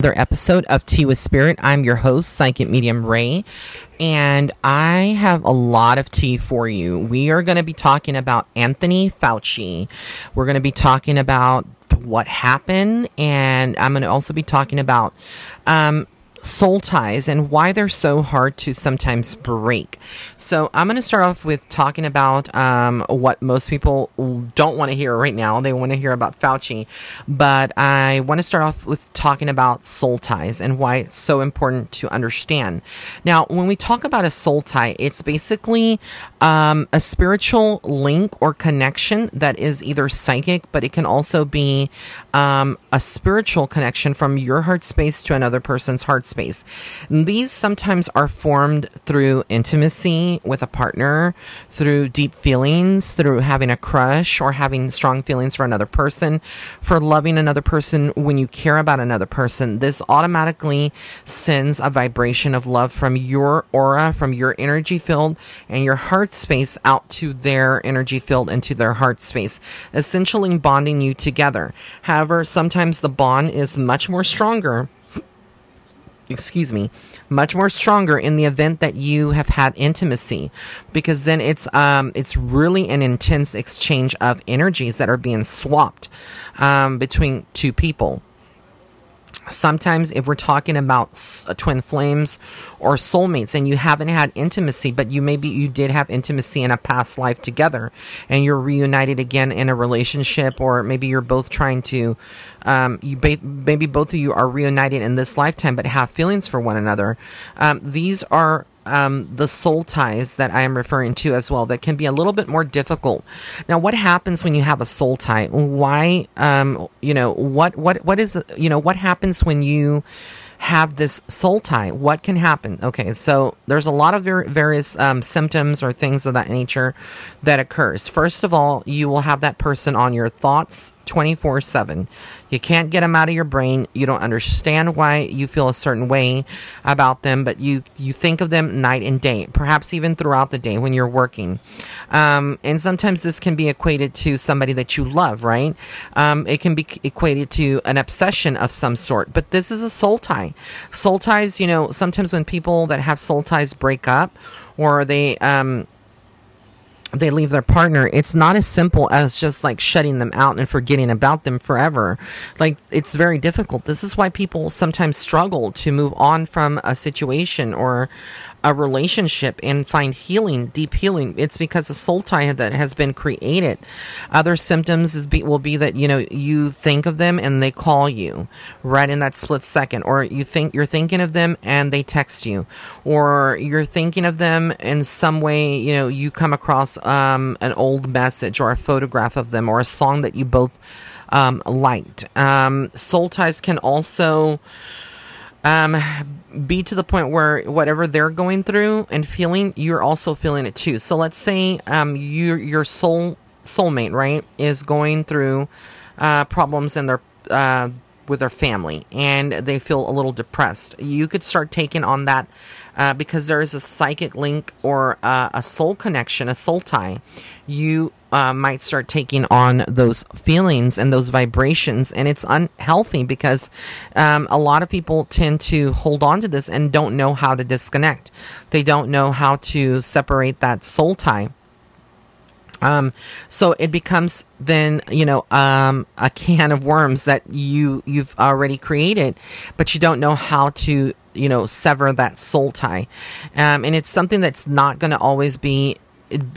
another episode of Tea with Spirit. I'm your host, Psychic Medium Ray, and I have a lot of tea for you. We are going to be talking about Anthony Fauci. We're going to be talking about what happened, and I'm going to also be talking about um, soul ties and why they're so hard to sometimes break. So, I'm going to start off with talking about um, what most people don't want to hear right now. They want to hear about Fauci, but I want to start off with talking about soul ties and why it's so important to understand. Now, when we talk about a soul tie, it's basically um, a spiritual link or connection that is either psychic, but it can also be um, a spiritual connection from your heart space to another person's heart space. These sometimes are formed through intimacy with a partner, through deep feelings, through having a crush or having strong feelings for another person, for loving another person when you care about another person. This automatically sends a vibration of love from your aura, from your energy field and your heart space out to their energy field and to their heart space, essentially bonding you together. However, sometimes the bond is much more stronger excuse me, much more stronger in the event that you have had intimacy, because then it's um it's really an intense exchange of energies that are being swapped um, between two people sometimes if we're talking about uh, twin flames or soulmates and you haven't had intimacy but you maybe you did have intimacy in a past life together and you're reunited again in a relationship or maybe you're both trying to um, you ba- maybe both of you are reunited in this lifetime but have feelings for one another um, these are um, the soul ties that I am referring to as well that can be a little bit more difficult. Now, what happens when you have a soul tie? Why, um, you know, what, what, what is, you know, what happens when you have this soul tie? What can happen? Okay, so there's a lot of ver- various um, symptoms or things of that nature that occurs. First of all, you will have that person on your thoughts 24 7. You can't get them out of your brain. You don't understand why you feel a certain way about them, but you, you think of them night and day, perhaps even throughout the day when you're working. Um, and sometimes this can be equated to somebody that you love, right? Um, it can be equated to an obsession of some sort, but this is a soul tie. Soul ties, you know, sometimes when people that have soul ties break up or they, um, they leave their partner, it's not as simple as just like shutting them out and forgetting about them forever. Like, it's very difficult. This is why people sometimes struggle to move on from a situation or a relationship and find healing, deep healing, it's because a soul tie that has been created. Other symptoms is be, will be that you know you think of them and they call you right in that split second, or you think you're thinking of them and they text you, or you're thinking of them in some way. You know you come across um, an old message or a photograph of them or a song that you both um, liked. Um, soul ties can also um, be to the point where whatever they're going through and feeling, you're also feeling it too. So let's say um, you your soul soulmate, right, is going through uh, problems in their uh, with their family, and they feel a little depressed. You could start taking on that uh, because there is a psychic link or uh, a soul connection, a soul tie. You uh, might start taking on those feelings and those vibrations, and it's unhealthy because um, a lot of people tend to hold on to this and don't know how to disconnect. They don't know how to separate that soul tie. Um, so it becomes then, you know, um, a can of worms that you, you've already created, but you don't know how to, you know, sever that soul tie. Um, and it's something that's not going to always be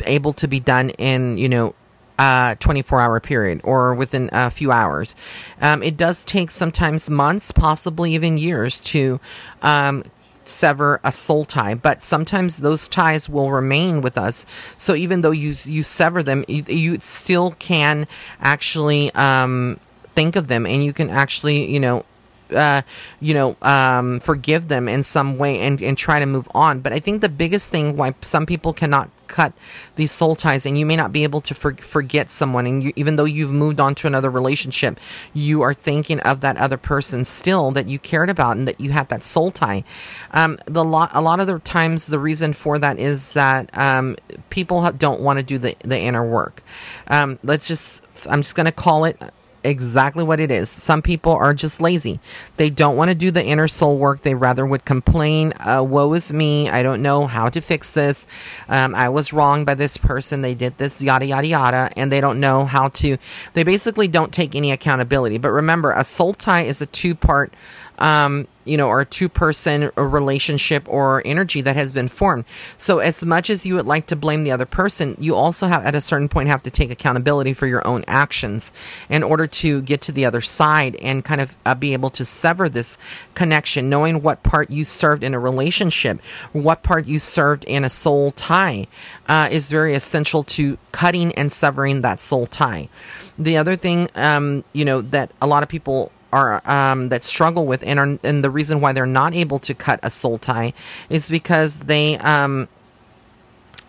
able to be done in you know uh, 24 hour period or within a few hours. Um, it does take sometimes months, possibly even years, to um, sever a soul tie, but sometimes those ties will remain with us. So even though you you sever them, you, you still can actually um, think of them, and you can actually you know uh, you know, um, forgive them in some way and, and try to move on. But I think the biggest thing why some people cannot cut these soul ties and you may not be able to for- forget someone and you, even though you've moved on to another relationship you are thinking of that other person still that you cared about and that you had that soul tie. Um, the lot a lot of the times the reason for that is that um, people don't want to do the, the inner work. Um, let's just i'm just going to call it exactly what it is. Some people are just lazy. They don't want to do the inner soul work. They rather would complain, uh, woe is me. I don't know how to fix this. Um, I was wrong by this person. They did this, yada, yada, yada. And they don't know how to, they basically don't take any accountability. But remember, a soul tie is a two part um, you know, or two person relationship or energy that has been formed. So, as much as you would like to blame the other person, you also have at a certain point have to take accountability for your own actions in order to get to the other side and kind of uh, be able to sever this connection, knowing what part you served in a relationship, what part you served in a soul tie uh, is very essential to cutting and severing that soul tie. The other thing, um, you know, that a lot of people are um, that struggle with and are and the reason why they're not able to cut a soul tie is because they um,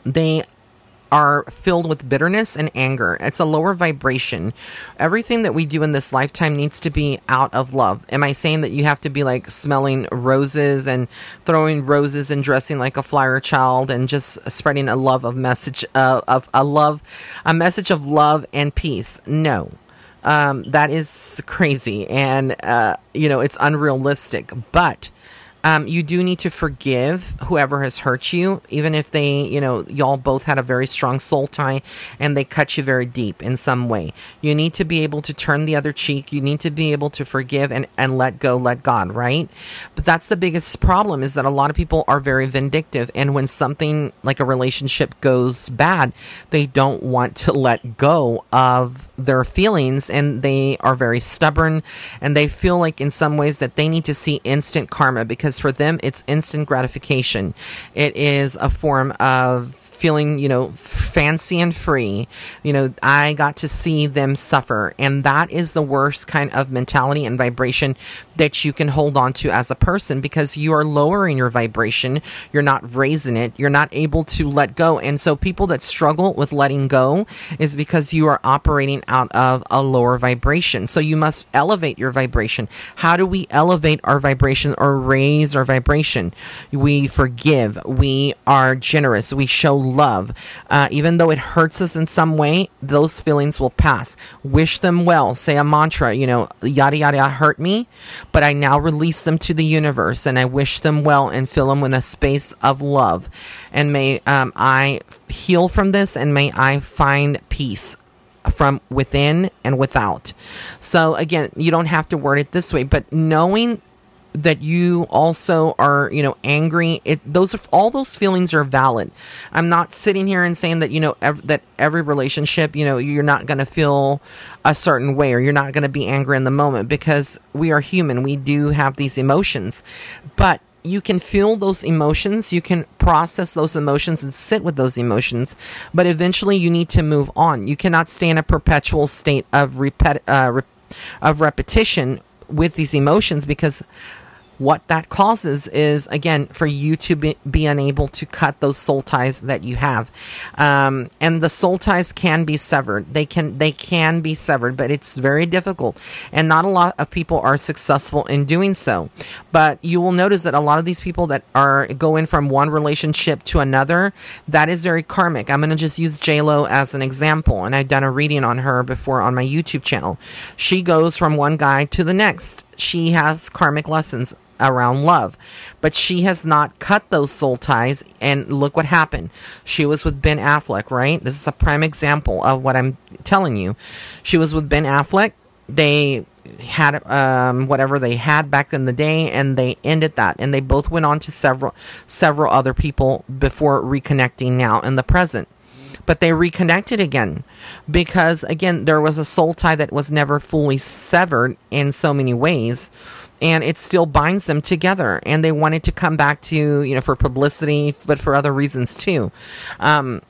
they are filled with bitterness and anger. It's a lower vibration. Everything that we do in this lifetime needs to be out of love. Am I saying that you have to be like smelling roses and throwing roses and dressing like a flower child and just spreading a love of message uh, of a love a message of love and peace? No. Um, that is crazy and, uh, you know, it's unrealistic. But um, you do need to forgive whoever has hurt you, even if they, you know, y'all both had a very strong soul tie and they cut you very deep in some way. You need to be able to turn the other cheek. You need to be able to forgive and, and let go, let God, right? But that's the biggest problem is that a lot of people are very vindictive. And when something like a relationship goes bad, they don't want to let go of their feelings and they are very stubborn and they feel like in some ways that they need to see instant karma because for them it's instant gratification. It is a form of feeling, you know, fancy and free. You know, I got to see them suffer. And that is the worst kind of mentality and vibration that you can hold on to as a person because you are lowering your vibration. You're not raising it. You're not able to let go. And so people that struggle with letting go is because you are operating out of a lower vibration. So you must elevate your vibration. How do we elevate our vibration or raise our vibration? We forgive. We are generous. We show love. Uh, even though it hurts us in some way, those feelings will pass. Wish them well. Say a mantra, you know, yada, yada, yada hurt me, but I now release them to the universe and I wish them well and fill them with a space of love. And may um, I heal from this and may I find peace from within and without. So again, you don't have to word it this way, but knowing that you also are, you know, angry. It those are all those feelings are valid. I'm not sitting here and saying that you know ev- that every relationship, you know, you're not going to feel a certain way or you're not going to be angry in the moment because we are human. We do have these emotions, but you can feel those emotions, you can process those emotions and sit with those emotions, but eventually you need to move on. You cannot stay in a perpetual state of repet- uh, re- of repetition with these emotions because what that causes is again for you to be, be unable to cut those soul ties that you have. Um, and the soul ties can be severed. They can they can be severed but it's very difficult. And not a lot of people are successful in doing so. But you will notice that a lot of these people that are going from one relationship to another that is very karmic. I'm going to just use j-lo as an example and i've done a reading on her before on my youtube channel. She goes from one guy to the next she has karmic lessons around love. But she has not cut those soul ties. And look what happened. She was with Ben Affleck, right? This is a prime example of what I'm telling you. She was with Ben Affleck. They had um, whatever they had back in the day and they ended that and they both went on to several several other people before reconnecting now in the present but they reconnected again because again there was a soul tie that was never fully severed in so many ways and it still binds them together and they wanted to come back to you know for publicity but for other reasons too. Um,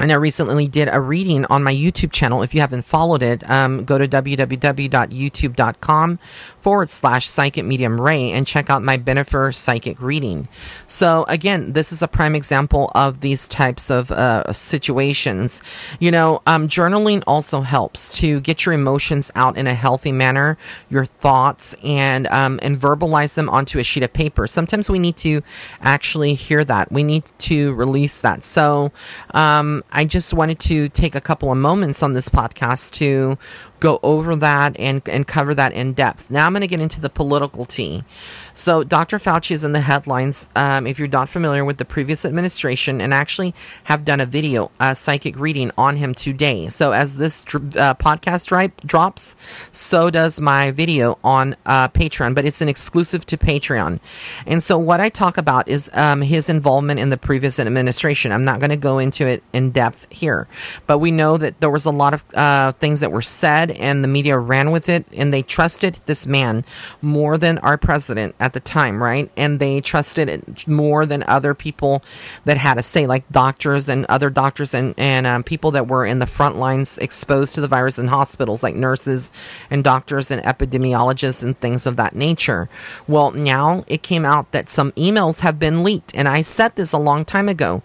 and I recently did a reading on my YouTube channel. If you haven't followed it, um, go to www.youtube.com forward slash psychic medium ray and check out my Bennifer psychic reading. So again, this is a prime example of these types of uh, situations. You know, um, journaling also helps to get your emotions out in a healthy manner, your thoughts, and um, and verbalize them onto a sheet of paper. Sometimes we need to actually hear that. We need to release that. So um, I just wanted to take a couple of moments on this podcast to go over that and, and cover that in depth. Now I'm going to get into the political tea. So, Dr. Fauci is in the headlines. Um, if you're not familiar with the previous administration, and actually have done a video, a psychic reading on him today. So, as this uh, podcast dri- drops, so does my video on uh, Patreon, but it's an exclusive to Patreon. And so, what I talk about is um, his involvement in the previous administration. I'm not going to go into it in depth here, but we know that there was a lot of uh, things that were said, and the media ran with it, and they trusted this man more than our president at the time, right? And they trusted it more than other people that had a say, like doctors and other doctors and and um, people that were in the front lines exposed to the virus in hospitals, like nurses and doctors and epidemiologists and things of that nature. Well, now it came out that some emails have been leaked, and I said this a long time ago.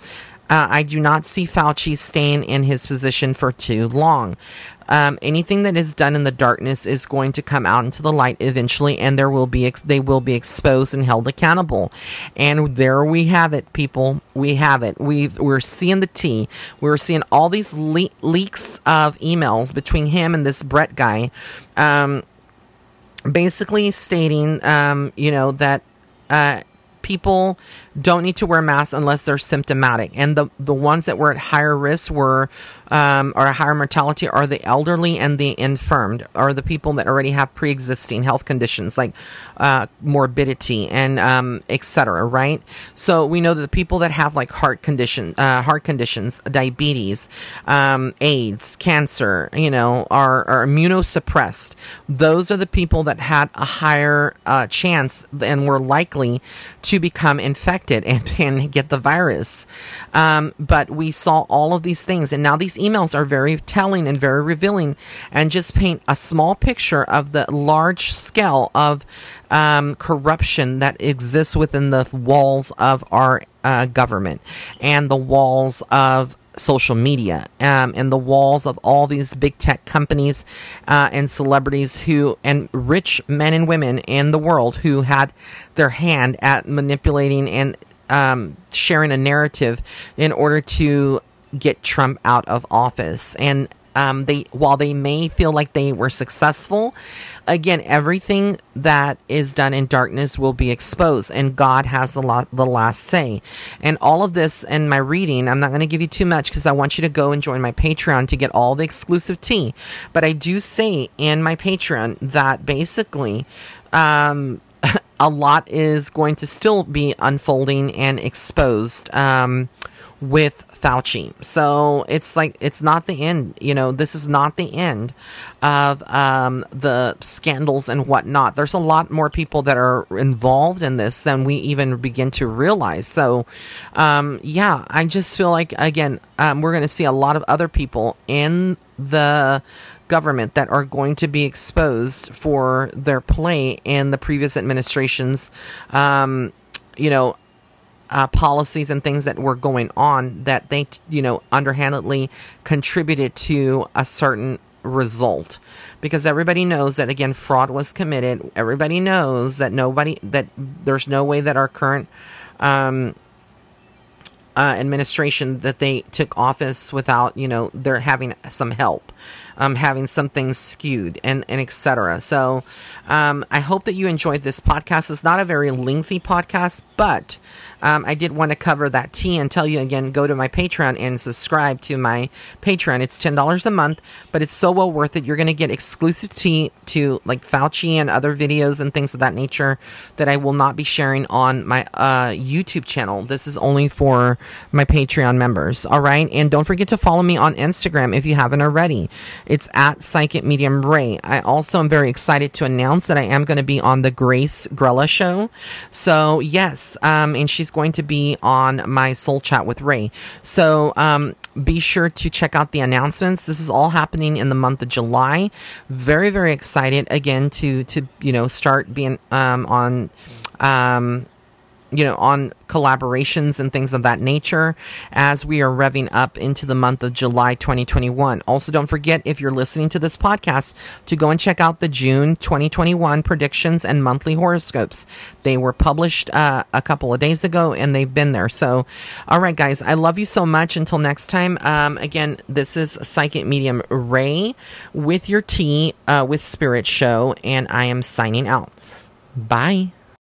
Uh, I do not see Fauci staying in his position for too long um, anything that is done in the darkness is going to come out into the light eventually, and there will be ex- they will be exposed and held accountable. And there we have it, people. We have it. We we're seeing the tea. We're seeing all these le- leaks of emails between him and this Brett guy, um, basically stating, um, you know, that. Uh, people don't need to wear masks unless they're symptomatic. And the, the ones that were at higher risk were, um, or a higher mortality are the elderly and the infirmed, or the people that already have pre existing health conditions like uh, morbidity and um, etc. Right? So we know that the people that have like heart condition, uh, heart conditions, diabetes, um, AIDS, cancer, you know, are, are immunosuppressed. Those are the people that had a higher uh, chance and were likely to become infected and, and get the virus. Um, but we saw all of these things, and now these emails are very telling and very revealing, and just paint a small picture of the large scale of um, corruption that exists within the walls of our uh, government and the walls of social media um, and the walls of all these big tech companies uh, and celebrities who and rich men and women in the world who had their hand at manipulating and um, sharing a narrative in order to get Trump out of office. And um, they while they may feel like they were successful, again, everything that is done in darkness will be exposed, and God has the, la- the last say. And all of this in my reading, I'm not going to give you too much because I want you to go and join my Patreon to get all the exclusive tea. But I do say in my Patreon that basically, um, a lot is going to still be unfolding and exposed um, with Fauci. So it's like it's not the end. You know, this is not the end of um, the scandals and whatnot. There's a lot more people that are involved in this than we even begin to realize. So, um, yeah, I just feel like again um, we're going to see a lot of other people in the government that are going to be exposed for their play in the previous administration's, um, you know, uh, policies and things that were going on that they, you know, underhandedly contributed to a certain result. Because everybody knows that again fraud was committed. Everybody knows that nobody that there's no way that our current um, uh, administration that they took office without you know they're having some help um, having something skewed and, and etc. So um, I hope that you enjoyed this podcast. It's not a very lengthy podcast, but um, I did want to cover that tea and tell you again go to my Patreon and subscribe to my Patreon. It's $10 a month, but it's so well worth it. You're going to get exclusive tea to like Fauci and other videos and things of that nature that I will not be sharing on my uh, YouTube channel. This is only for my Patreon members. All right. And don't forget to follow me on Instagram if you haven't already. It's at Psychic Medium Ray. I also am very excited to announce that I am going to be on the Grace Grella show. So, yes, um, and she's going to be on my Soul Chat with Ray. So, um, be sure to check out the announcements. This is all happening in the month of July. Very, very excited again to to you know start being um, on um, you know, on collaborations and things of that nature as we are revving up into the month of July 2021. Also, don't forget if you're listening to this podcast to go and check out the June 2021 predictions and monthly horoscopes. They were published uh, a couple of days ago and they've been there. So, all right, guys, I love you so much. Until next time, um, again, this is Psychic Medium Ray with your tea uh, with Spirit Show, and I am signing out. Bye.